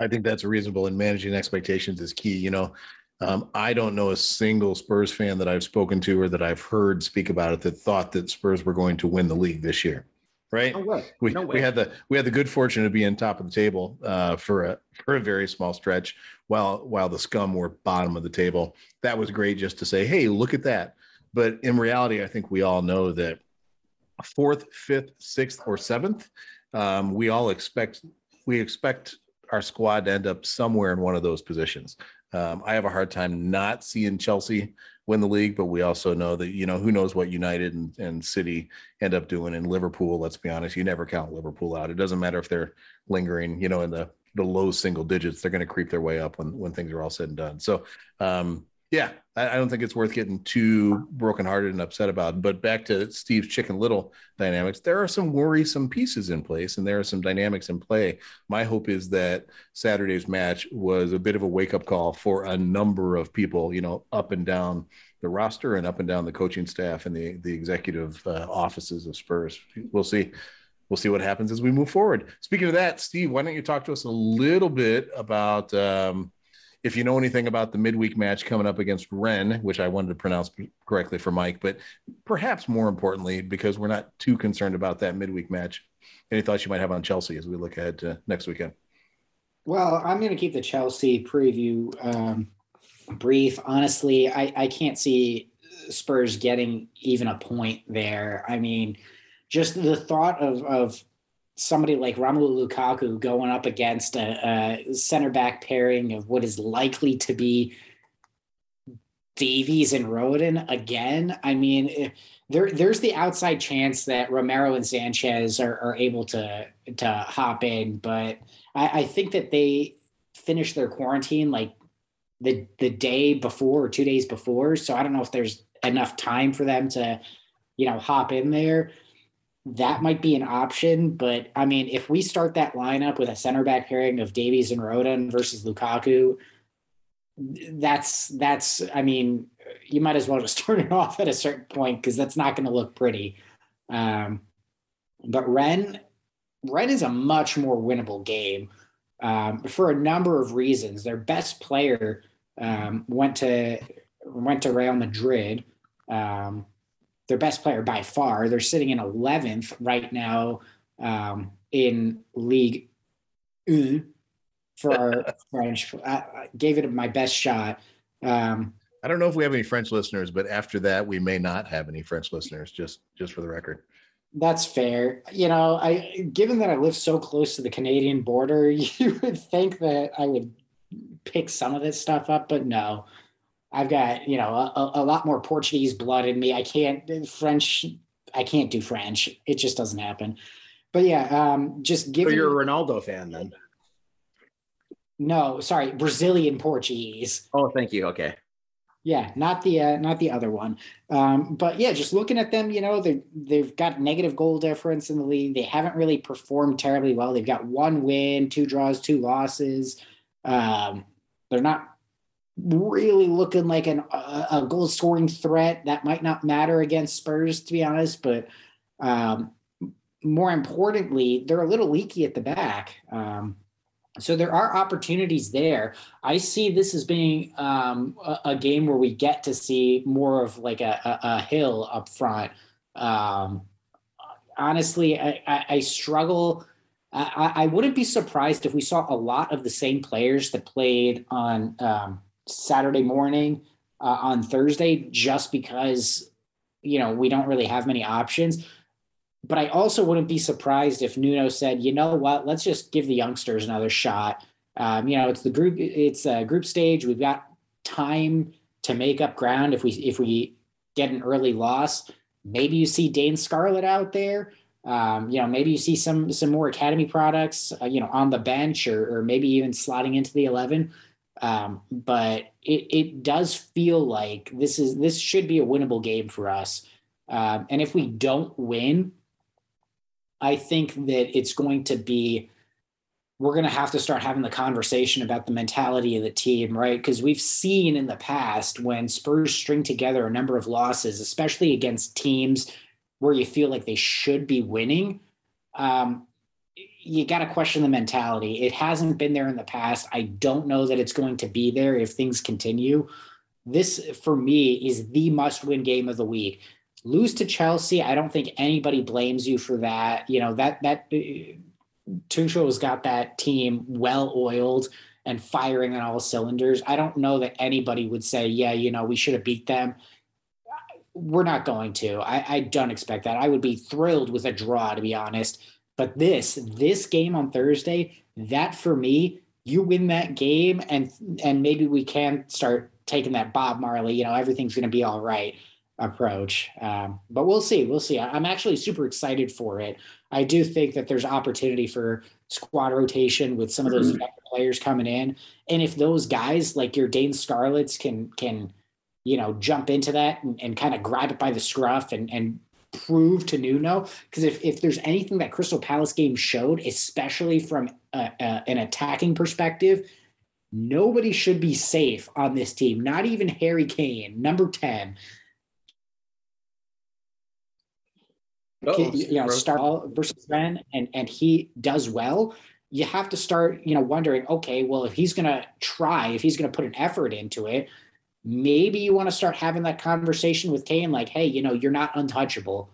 I think that's reasonable, and managing expectations is key. You know, um, I don't know a single Spurs fan that I've spoken to or that I've heard speak about it that thought that Spurs were going to win the league this year right? No way. We, No we had the we had the good fortune to be in top of the table uh, for a for a very small stretch, while while the scum were bottom of the table. That was great just to say, hey, look at that. But in reality, I think we all know that fourth, fifth, sixth, or seventh, um, we all expect we expect our squad to end up somewhere in one of those positions. Um, I have a hard time not seeing Chelsea win the league, but we also know that you know who knows what United and, and City end up doing in Liverpool. Let's be honest, you never count Liverpool out. It doesn't matter if they're lingering, you know, in the the low single digits. They're going to creep their way up when when things are all said and done. So, um, yeah, I, don't think it's worth getting too brokenhearted and upset about. But back to Steve's Chicken Little dynamics, there are some worrisome pieces in place, and there are some dynamics in play. My hope is that Saturday's match was a bit of a wake up call for a number of people, you know, up and down the roster and up and down the coaching staff and the the executive uh, offices of Spurs. We'll see. We'll see what happens as we move forward. Speaking of that, Steve, why don't you talk to us a little bit about um, if you know anything about the midweek match coming up against Rennes, which I wanted to pronounce correctly for Mike, but perhaps more importantly, because we're not too concerned about that midweek match. Any thoughts you might have on Chelsea as we look ahead to next weekend? Well, I'm going to keep the Chelsea preview um, brief. Honestly, I, I can't see Spurs getting even a point there. I mean, just the thought of of somebody like Romelu Lukaku going up against a, a center back pairing of what is likely to be Davies and Rodon again. I mean, eh, there there's the outside chance that Romero and Sanchez are, are able to to hop in, but I, I think that they finished their quarantine like the the day before or two days before. So I don't know if there's enough time for them to, you know, hop in there. That might be an option, but I mean, if we start that lineup with a center back pairing of Davies and Rodon versus Lukaku, that's that's I mean, you might as well just turn it off at a certain point because that's not going to look pretty. Um, but Rennes, Rennes is a much more winnable game um, for a number of reasons. Their best player um, went to went to Real Madrid. Um, their best player by far. They're sitting in 11th right now um, in League One for our French. I, I gave it my best shot. Um, I don't know if we have any French listeners, but after that, we may not have any French listeners. Just just for the record. That's fair. You know, I given that I live so close to the Canadian border, you would think that I would pick some of this stuff up, but no. I've got, you know, a, a lot more Portuguese blood in me. I can't French I can't do French. It just doesn't happen. But yeah, um just So you're a Ronaldo fan then? no, sorry, Brazilian Portuguese. Oh, thank you. Okay. Yeah, not the uh, not the other one. Um, but yeah, just looking at them, you know, they they've got negative goal difference in the league. They haven't really performed terribly well. They've got one win, two draws, two losses. Um, they're not really looking like an, a, goal scoring threat. That might not matter against Spurs, to be honest. But um, more importantly, they're a little leaky at the back. Um, so there are opportunities there. I see this as being um, a, a, game where we get to see more of like a, a, a Gil up front. Um, honestly, I, I, I struggle. I, I, wouldn't be surprised if we saw a lot of the same players that played on um, Saturday morning uh, on Thursday, just because you know we don't really have many options but I also wouldn't be surprised if Nuno said, you know what, let's just give the youngsters another shot. Um, you know, it's the group, it's a group stage. We've got time to make up ground if we if we get an early loss. Maybe you see Dane Scarlett out there. Um, you know, maybe you see some some more academy products, uh, you know, on the bench or, or maybe even slotting into the eleven. Um, but it it does feel like this is this should be a winnable game for us. Um, and if we don't win, I think that it's going to be we're going to have to start having the conversation about the mentality of the team, right? Because we've seen in the past when Spurs string together a number of losses, especially against teams where you feel like they should be winning, um, you got to question the mentality. It hasn't been there in the past. I don't know that it's going to be there if things continue. This, for me, is the must win game of the week. Lose to Chelsea, I don't think anybody blames you for that. You know, that, that, uh, Tuchel's got that team well oiled and firing on all cylinders. I don't know that anybody would say, yeah, you know, we should have beat them. We're not going to. I, I don't expect that. I would be thrilled with a draw, to be honest. But this, this game on Thursday, that for me, you win that game and and maybe we can start taking that Bob Marley, you know, everything's gonna be all right approach. Um, but we'll see. We'll see. I'm actually super excited for it. I do think that there's opportunity for squad rotation with some of those mm-hmm. players coming in. And if those guys like your Dane Scarlets can can you know jump into that and, and kind of grab it by the scruff and and prove to Nuno because if, if there's anything that Crystal Palace game showed, especially from a, a, an attacking perspective, nobody should be safe on this team. Not even Harry Kane, number ten. you know, start versus Ben, and and he does well. You have to start, you know, wondering, okay, well, if he's going to try, if he's going to put an effort into it, maybe you want to start having that conversation with Kane, like, hey, you know, you're not untouchable.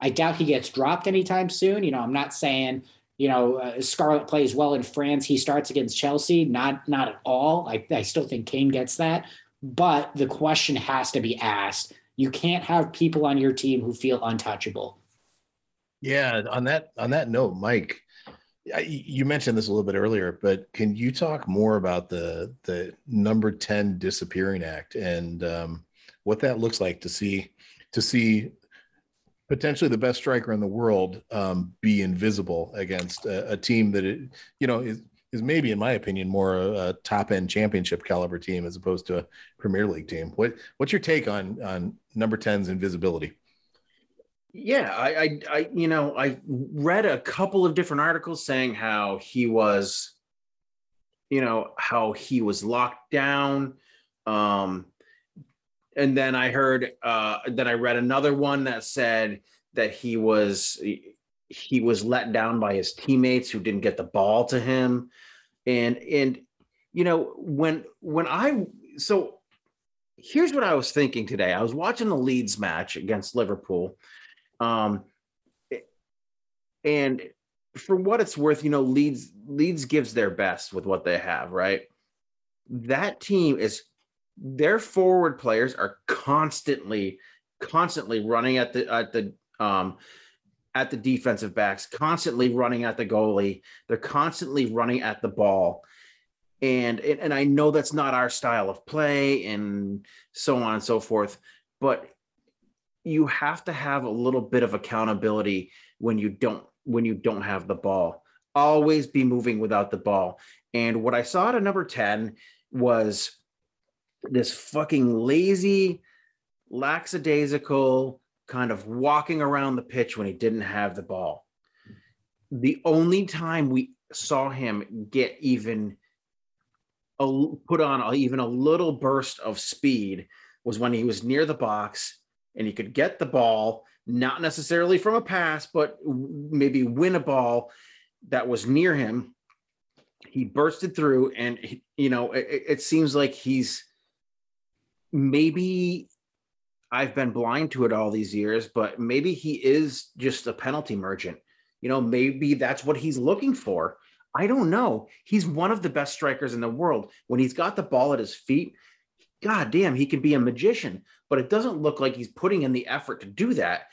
I doubt he gets dropped anytime soon. You know, I'm not saying, you know, uh, Scarlett plays well in France. He starts against Chelsea. Not, not at all. I, I still think Kane gets that. But the question has to be asked. You can't have people on your team who feel untouchable. Yeah, on that on that note, Mike, you mentioned this a little bit earlier, but can you talk more about the the number ten disappearing act and um, what that looks like to see to see potentially the best striker in the world um, be invisible against a, a team that it, you know is is maybe, in my opinion, more a, a top end championship caliber team as opposed to a Premier League team. What what's your take on on number 10's invisibility? Yeah, I, I, I, you know, I read a couple of different articles saying how he was, you know, how he was locked down. Um, and then I heard, uh, then I read another one that said that he was, he was let down by his teammates who didn't get the ball to him. And, and, you know, when, when I, so here's what I was thinking today. I was watching the Leeds match against Liverpool um, and for what it's worth, you know, Leeds Leeds gives their best with what they have, right? That team is their forward players are constantly, constantly running at the at the um at the defensive backs, constantly running at the goalie. They're constantly running at the ball. And, and and I know that's not our style of play and so on and so forth, but you have to have a little bit of accountability when you don't when you don't have the ball. Always be moving without the ball. And what i saw at a number 10 was this fucking lazy lackadaisical kind of walking around the pitch when he didn't have the ball. The only time we saw him get even a, put on a, even a little burst of speed was when he was near the box and he could get the ball, not necessarily from a pass, but maybe win a ball that was near him. He bursted through, and he, you know, it, it seems like he's maybe I've been blind to it all these years, but maybe he is just a penalty merchant. You know, maybe that's what he's looking for. I don't know. He's one of the best strikers in the world. When he's got the ball at his feet, God damn, he can be a magician, but it doesn't look like he's putting in the effort to do that.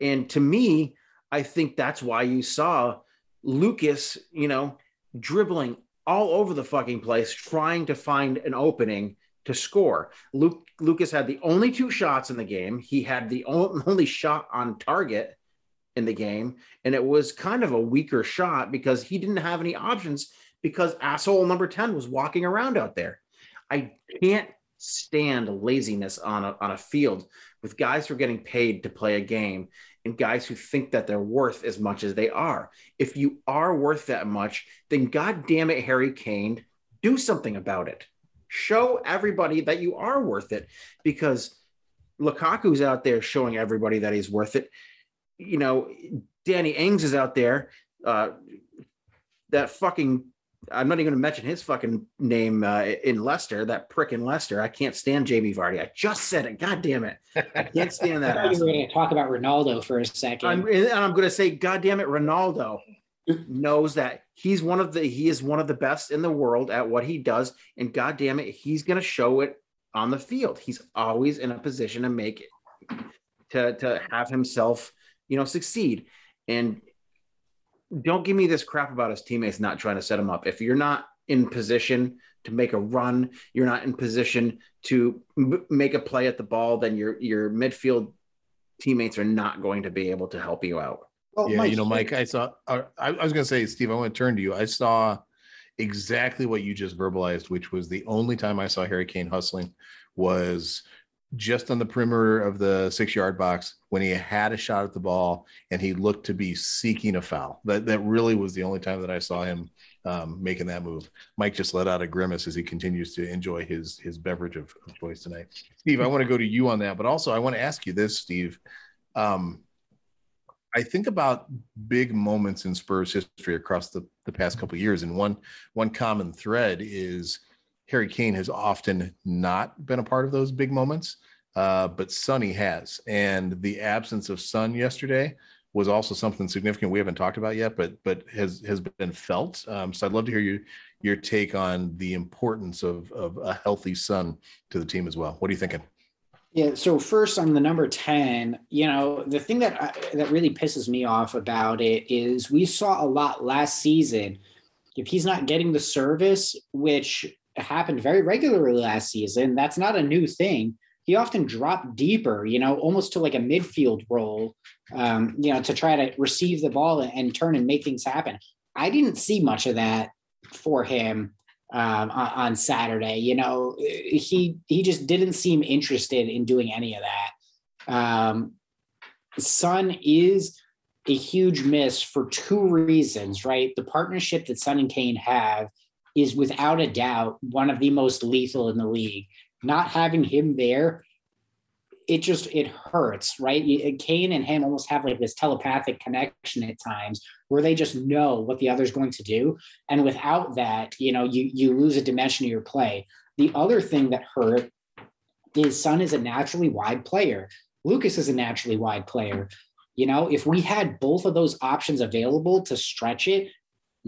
And to me, I think that's why you saw Lucas, you know, dribbling all over the fucking place, trying to find an opening to score. Luke Lucas had the only two shots in the game. He had the only shot on target in the game, and it was kind of a weaker shot because he didn't have any options because asshole number 10 was walking around out there. I can't stand laziness on a, on a field with guys who are getting paid to play a game and guys who think that they're worth as much as they are. If you are worth that much, then God damn it, Harry Kane, do something about it. Show everybody that you are worth it because Lukaku's out there showing everybody that he's worth it. You know, Danny Ings is out there. Uh, that fucking I'm not even going to mention his fucking name uh, in Leicester, that prick in Leicester. I can't stand Jamie Vardy. I just said it. God damn it. I can't stand that. I you going to talk about Ronaldo for a 2nd I'm, and I'm going to say, God damn it, Ronaldo knows that he's one of the he is one of the best in the world at what he does, and God damn it, he's going to show it on the field. He's always in a position to make it, to to have himself, you know, succeed. And don't give me this crap about his teammates not trying to set him up. If you're not in position to make a run, you're not in position to m- make a play at the ball, then your your midfield teammates are not going to be able to help you out. Well, yeah, Mike, you know, Mike, I saw. Uh, I, I was going to say, Steve, I want to turn to you. I saw exactly what you just verbalized, which was the only time I saw Harry Kane hustling was just on the perimeter of the six yard box when he had a shot at the ball and he looked to be seeking a foul. That that really was the only time that I saw him um, making that move. Mike just let out a grimace as he continues to enjoy his his beverage of, of choice tonight. Steve, I want to go to you on that, but also I want to ask you this, Steve. Um, I think about big moments in Spurs history across the, the past couple years, and one one common thread is Harry Kane has often not been a part of those big moments, uh, but Sonny has. And the absence of Son yesterday was also something significant we haven't talked about yet, but but has has been felt. Um, so I'd love to hear you your take on the importance of of a healthy Son to the team as well. What are you thinking? Yeah. So first on the number ten, you know, the thing that I, that really pisses me off about it is we saw a lot last season. If he's not getting the service, which happened very regularly last season. That's not a new thing. He often dropped deeper, you know, almost to like a midfield role, um, you know, to try to receive the ball and, turn and make things happen. I didn't see much of that for him um, on, on, Saturday. You know, he he just didn't seem interested in doing any of that. Um, Son is a huge miss for two reasons, right? The partnership that Son and Kane have is without a doubt one of the most lethal in the league. Not having him there, it just it hurts, right? Uh, Kane and him almost have like this telepathic connection at times where they just know what the other's going to do, and without that, you know, you you lose a dimension of your play. The other thing that hurt is Son is a naturally wide player. Lucas is a naturally wide player. You know, if we had both of those options available to stretch it,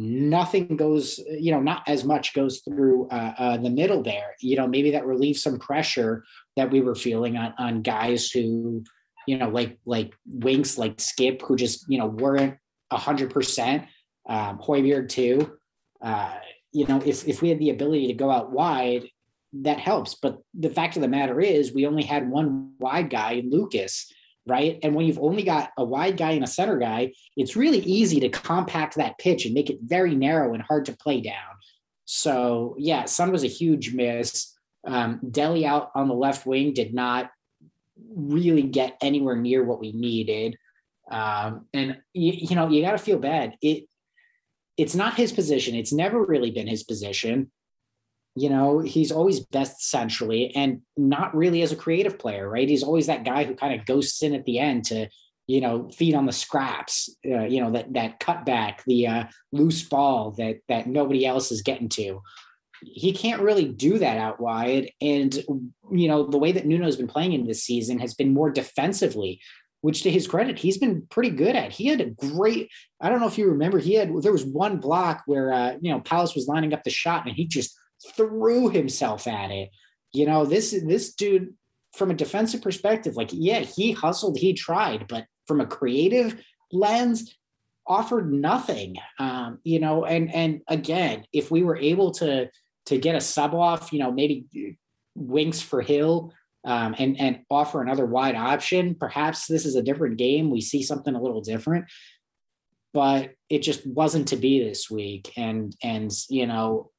nothing goes, you know, not as much goes through uh, uh, the middle there. You know, maybe that relieves some pressure that we were feeling on on guys who, you know, like like Winks, like Skip, who just you know weren't hundred percent. Um, Højbjerg too. Uh, you know, if if we had the ability to go out wide, that helps. But the fact of the matter is, we only had one wide guy Lucas right? And when you've only got a wide guy and a center guy, it's really easy to compact that pitch and make it very narrow and hard to play down. So yeah, Son was a huge miss. Um, Dele out on the left wing did not really get anywhere near what we needed. Um, and you, you know, you got to feel bad. It it's not his position. It's never really been his position you know, he's always best centrally and not really as a creative player, right? He's always that guy who kind of ghosts in at the end to, you know, feed on the scraps, uh, you know, that that cutback, the uh, loose ball that that nobody else is getting to. He can't really do that out wide, and you know the way that Nuno's been playing in this season has been more defensively, which to his credit, he's been pretty good at. He had a great. I don't know if you remember, he had there was one block where uh, you know Palace was lining up the shot, and he just threw himself at it. You know, this this dude from a defensive perspective, like, yeah, he hustled, he tried, but from a creative lens, offered nothing. Um, you know, and and again, if we were able to to get a sub off, you know, maybe winks for Gil um, and and offer another wide option. Perhaps this is a different game. We see something a little different, but it just wasn't to be this week. And and you know,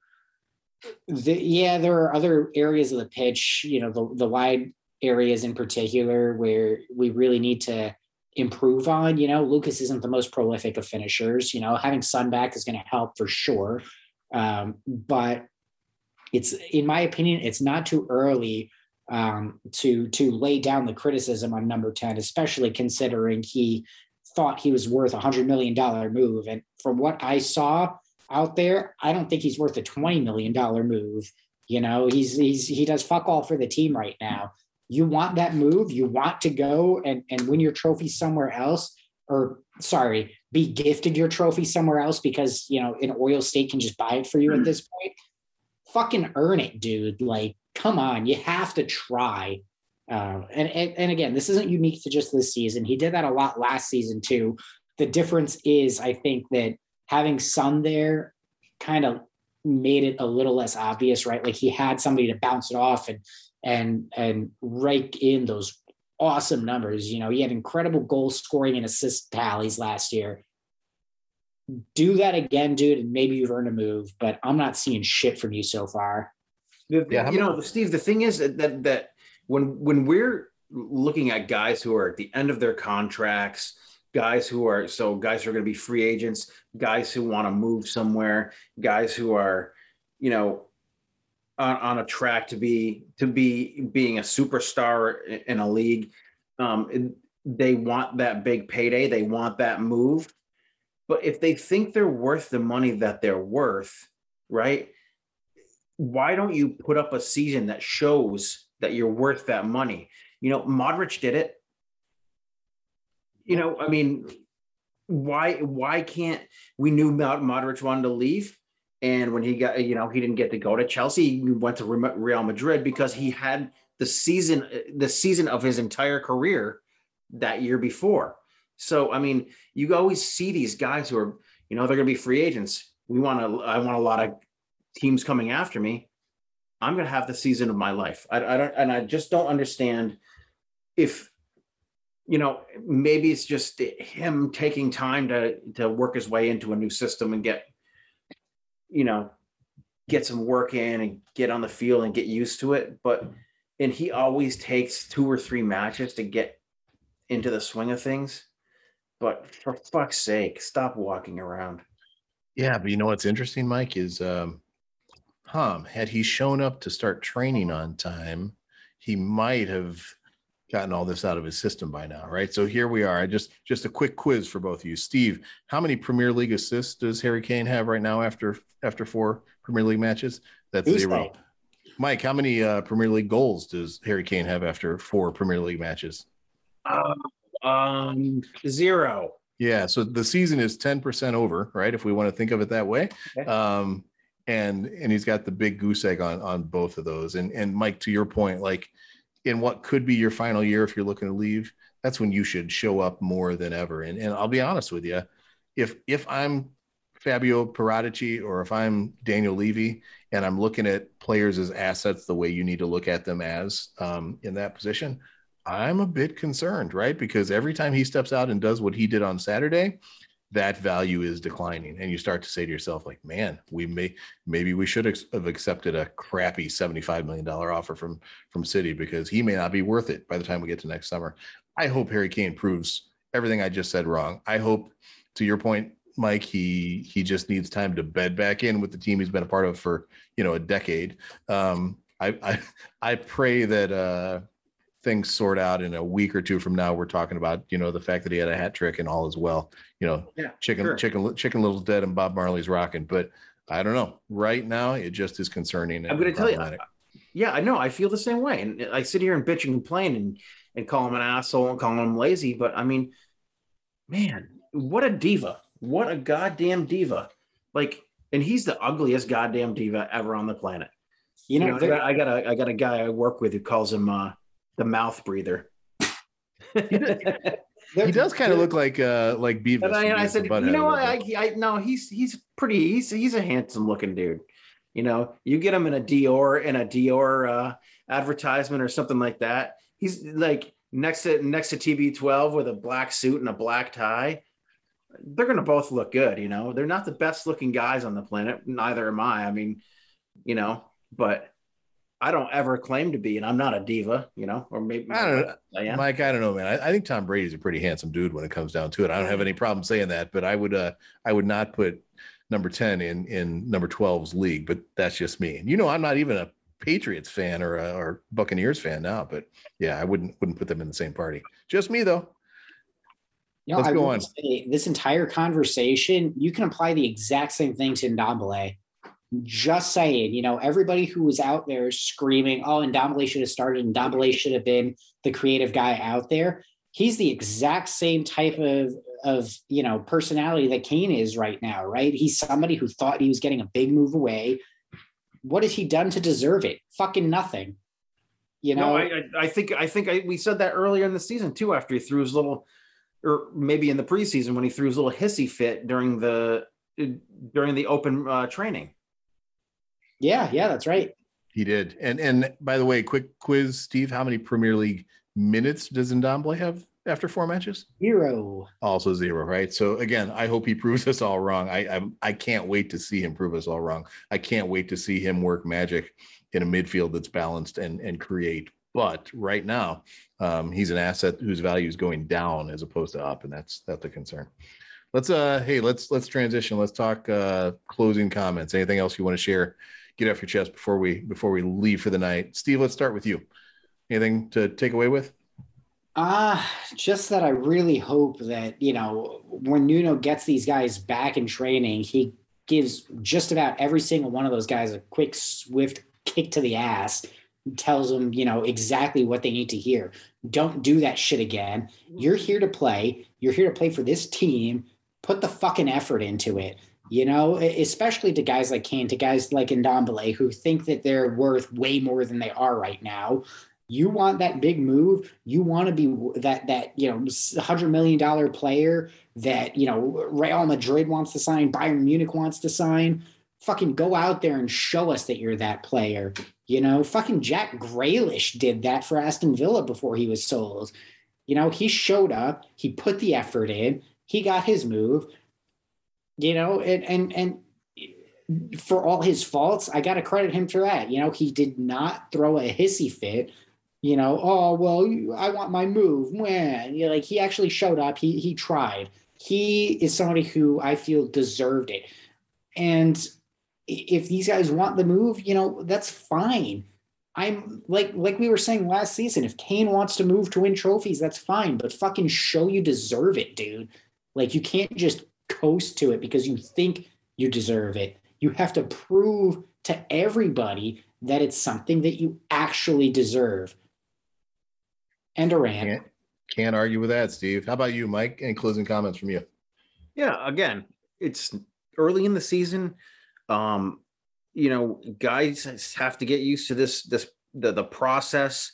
the, yeah, there are other areas of the pitch. You know, the the wide areas in particular where we really need to improve on. You know, Lucas isn't the most prolific of finishers. You know, having Son back is going to help for sure. Um, but it's, in my opinion, it's not too early um, to to lay down the criticism on number 10, especially considering he thought he was worth a hundred million dollar move. And from what I saw out there, I don't think he's worth a $20 million move. You know, he's he's he does fuck all for the team right now. You want that move, you want to go and, and win your trophy somewhere else, or sorry, be gifted your trophy somewhere else because you know an oil state can just buy it for you at this point. Fucking earn it, dude. Like come on, you have to try. Uh, and, and and again, this isn't unique to just this season. He did that a lot last season too. The difference is, I think that having Son there kind of made it a little less obvious, right? Like he had somebody to bounce it off and and and rake in those awesome numbers. You know, he had incredible goal scoring and assist tallies last year. Do that again, dude, and maybe you've earned a move, but I'm not seeing shit from you so far. The, yeah, you know, Steve. The thing is that that when when we're looking at guys who are at the end of their contracts, guys who are so guys who are going to be free agents, guys who want to move somewhere, guys who are, you know, on, on a track to be to be being a superstar in a league. Um, they want that big payday. They want that move. But if they think they're worth the money that they're worth, right? why don't you put up a season that shows that you're worth that money? You know, Modric did it. You know, I mean, why why can't we knew Modric wanted to leave, and when he got, you know, he didn't get to go to Chelsea. He went to Real Madrid because he had the season the season of his entire career that year before. So I mean, you always see these guys who are, you know, they're going to be free agents. We want to. I want a lot of teams coming after me, I'm going to have the season of my life. I, I don't, and I just don't understand if, you know, maybe it's just him taking time to to work his way into a new system and get, you know, get some work in and get on the field and get used to it. But and he always takes two or three matches to get into the swing of things. But for fuck's sake, stop walking around. Yeah, but you know what's interesting, Mike, is um, Hum, had he shown up to start training on time, he might have gotten all this out of his system by now, right? So here we are. I just just a quick quiz for both of you. Steve, how many Premier League assists does Harry Kane have right now after after four Premier League matches? That's Who's zero. That? Mike, how many uh, Premier League goals does Harry Kane have after four Premier League matches? Uh, um, zero. Yeah, so the season is 10% over, right? If we want to think of it that way. Okay. Um, and and he's got the big goose egg on on both of those. And and Mike, to your point, like in what could be your final year if you're looking to leave, that's when you should show up more than ever. And and I'll be honest with you, if if I'm Fabio Paratici or if I'm Daniel Levy and I'm looking at players as assets the way you need to look at them as um, in that position, I'm a bit concerned, right? Because every time he steps out and does what he did on Saturday, that value is declining. And you start to say to yourself like man we may maybe we should have accepted a crappy 75 million dollar offer from from city because he may not be worth it by the time we get to next summer. I hope harry kane proves everything i just said wrong. I hope to your point mike he he just needs time to bed back in with the team he's been a part of for you know a decade. Um i i, I pray that uh things sort out in a week or two from now we're talking about you know the fact that he had a hat trick and all as well you know yeah, chicken sure. chicken chicken little's dead and bob marley's rocking but i don't know. Right now it just is concerning i'm going to tell you yeah i know i feel the same way and i sit here and bitch and complain and and call him an asshole and call him lazy but i mean man what a diva what a goddamn diva. Like and he's the ugliest goddamn diva ever on the planet. You know, you know I, got, I got a I got a guy I work with who calls him uh the mouth breather. he does kind of look like uh like Beavis. And I, and I said, you know what? I, I no, he's he's pretty. He's he's a handsome looking dude. You know, you get him in a Dior in a Dior uh, advertisement or something like that. He's like next to next to TB12 with a black suit and a black tie. They're going to both look good. You know, they're not the best looking guys on the planet. Neither am I. I mean, you know, but I don't ever claim to be, and I'm not a diva, you know, or maybe I don't know. I am. Mike, I don't know, man. I, I, think Tom Brady's a pretty handsome dude when it comes down to it. I don't have any problem saying that, but I would uh I would not put number 10 in in number 12's league, but that's just me. And You know, I'm not even a Patriots fan or a, or Buccaneers fan now, but yeah, I wouldn't wouldn't put them in the same party. Just me though. You know, Let's I go on. Say, this entire conversation, you can apply the exact same thing to Ndombele. Just saying, you know, everybody who was out there screaming, "Oh, Ndombele should have started. Ndombele should have been the creative guy out there." He's the exact same type of of you know personality that Kane is right now, right? He's somebody who thought he was getting a big move away. What has he done to deserve it? Fucking nothing. You know, no, I, I think I think I, we said that earlier in the season too. After he threw his little, or maybe in the preseason when he threw his little hissy fit during the during the open uh, training. Yeah, yeah, that's right. He did. And and by the way, quick quiz, Steve, how many Premier League minutes does Ndombele have after four matches? Zero. Also zero, right? So again, I hope he proves us all wrong. I, I I can't wait to see him prove us all wrong. I can't wait to see him work magic in a midfield that's balanced and and create. But right now, um, he's an asset whose value is going down as opposed to up, and that's that's a concern. Let's uh hey let's let's transition. Let's talk uh closing comments. Anything else you want to share? Get off your chest before we before we leave for the night. Steve, let's start with you. Anything to take away with? Ah, uh, just that I really hope that, you know, when Nuno gets these guys back in training, he gives just about every single one of those guys a quick, swift kick to the ass, tells them, you know, exactly what they need to hear. Don't do that shit again. You're here to play. You're here to play for this team. Put the fucking effort into it. You know, especially to guys like Kane, to guys like Ndombele, who think that they're worth way more than they are right now. You want that big move. You want to be that that you know 100 million dollar player that you know real madrid wants to sign bayern munich wants to sign. Fucking go out there and show us that you're that player. You know fucking jack Grealish did that for aston villa before he was sold. You know he showed up he put the effort in he got his move you know and and and for all his faults, I got to credit him for that. You know, he did not throw a hissy fit you know, oh well, I want my move. Man, you know, like he actually showed up, he he tried. He is somebody who I feel deserved it. And if these guys want the move, you know, that's fine. I'm like like we were saying last season. If Kane wants to move to win trophies, that's fine. But fucking show you deserve it, dude. Like you can't just coast to it because you think you deserve it. You have to prove to everybody that it's something that you actually deserve and Durant. Can't, can't argue with that, Steve. How about you, Mike? Any closing comments from you? Yeah, again, it's early in the season. Um, you know, guys have to get used to this this the the process.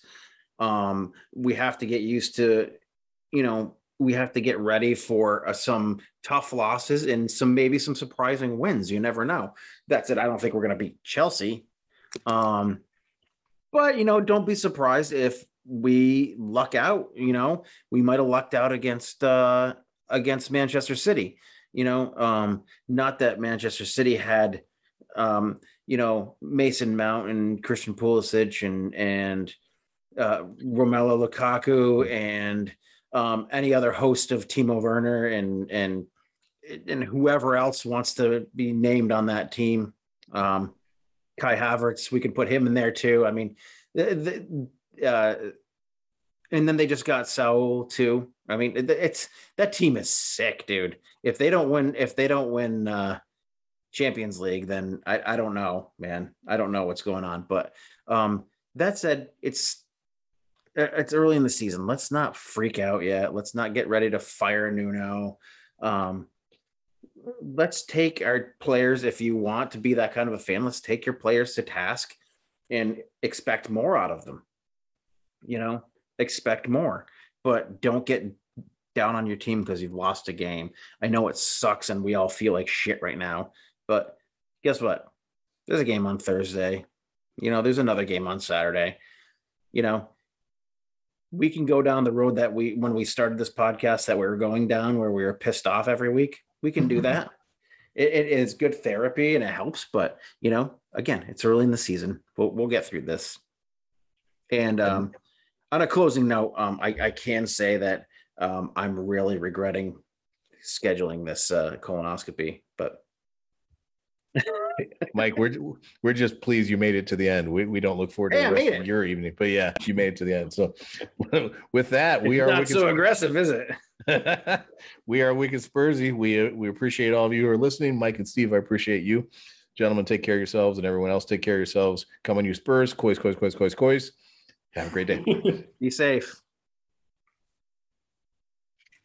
Um, we have to get used to, you know, we have to get ready for uh, some tough losses and some maybe some surprising wins. You never know. That's it. I don't think we're going to beat Chelsea. Um, but you know, don't be surprised if we luck out. You know, we might have lucked out against uh, against Manchester City. You know, um, not that Manchester City had, um, you know, Mason Mount and Christian Pulisic and and uh, Romelu Lukaku and um, any other host of Timo Werner and and and whoever else wants to be named on that team. Um, Kai Havertz, we can put him in there too. I mean, the, uh, and then they just got Saul too. I mean, it's that team is sick, dude. If they don't win, if they don't win uh, Champions League, then I, I don't know, man. I don't know what's going on. But um, that said, it's it's early in the season. Let's not freak out yet. Let's not get ready to fire Nuno. Um, let's take our players. If you want to be that kind of a fan, let's take your players to task and expect more out of them you know, expect more, but don't get down on your team because you've lost a game. I know it sucks and we all feel like shit right now, but guess what? There's a game on Thursday. You know, there's another game on Saturday. You know, we can go down the road that we when we started this podcast that we were going down where we were pissed off every week. We can do that. It, it is good therapy and it helps, but you know, again, it's early in the season. We'll we'll get through this. And um, on a closing note, um, I, I can say that um, I'm really regretting scheduling this uh, colonoscopy, Mike, we're we're just pleased you made it to the end. We, we don't look forward to Hey, the rest of it. your evening, but yeah, you made it to the end. So with that, we are not Wicked so aggressive, is it? We are Wicked Spursy. We we appreciate all of you who are listening. Mike and Steve, I appreciate you. Gentlemen, take care of yourselves, and everyone else, take care of yourselves. Come on, you Spurs. Coys, coys, coys, coys, coys. Have a great day. Be safe.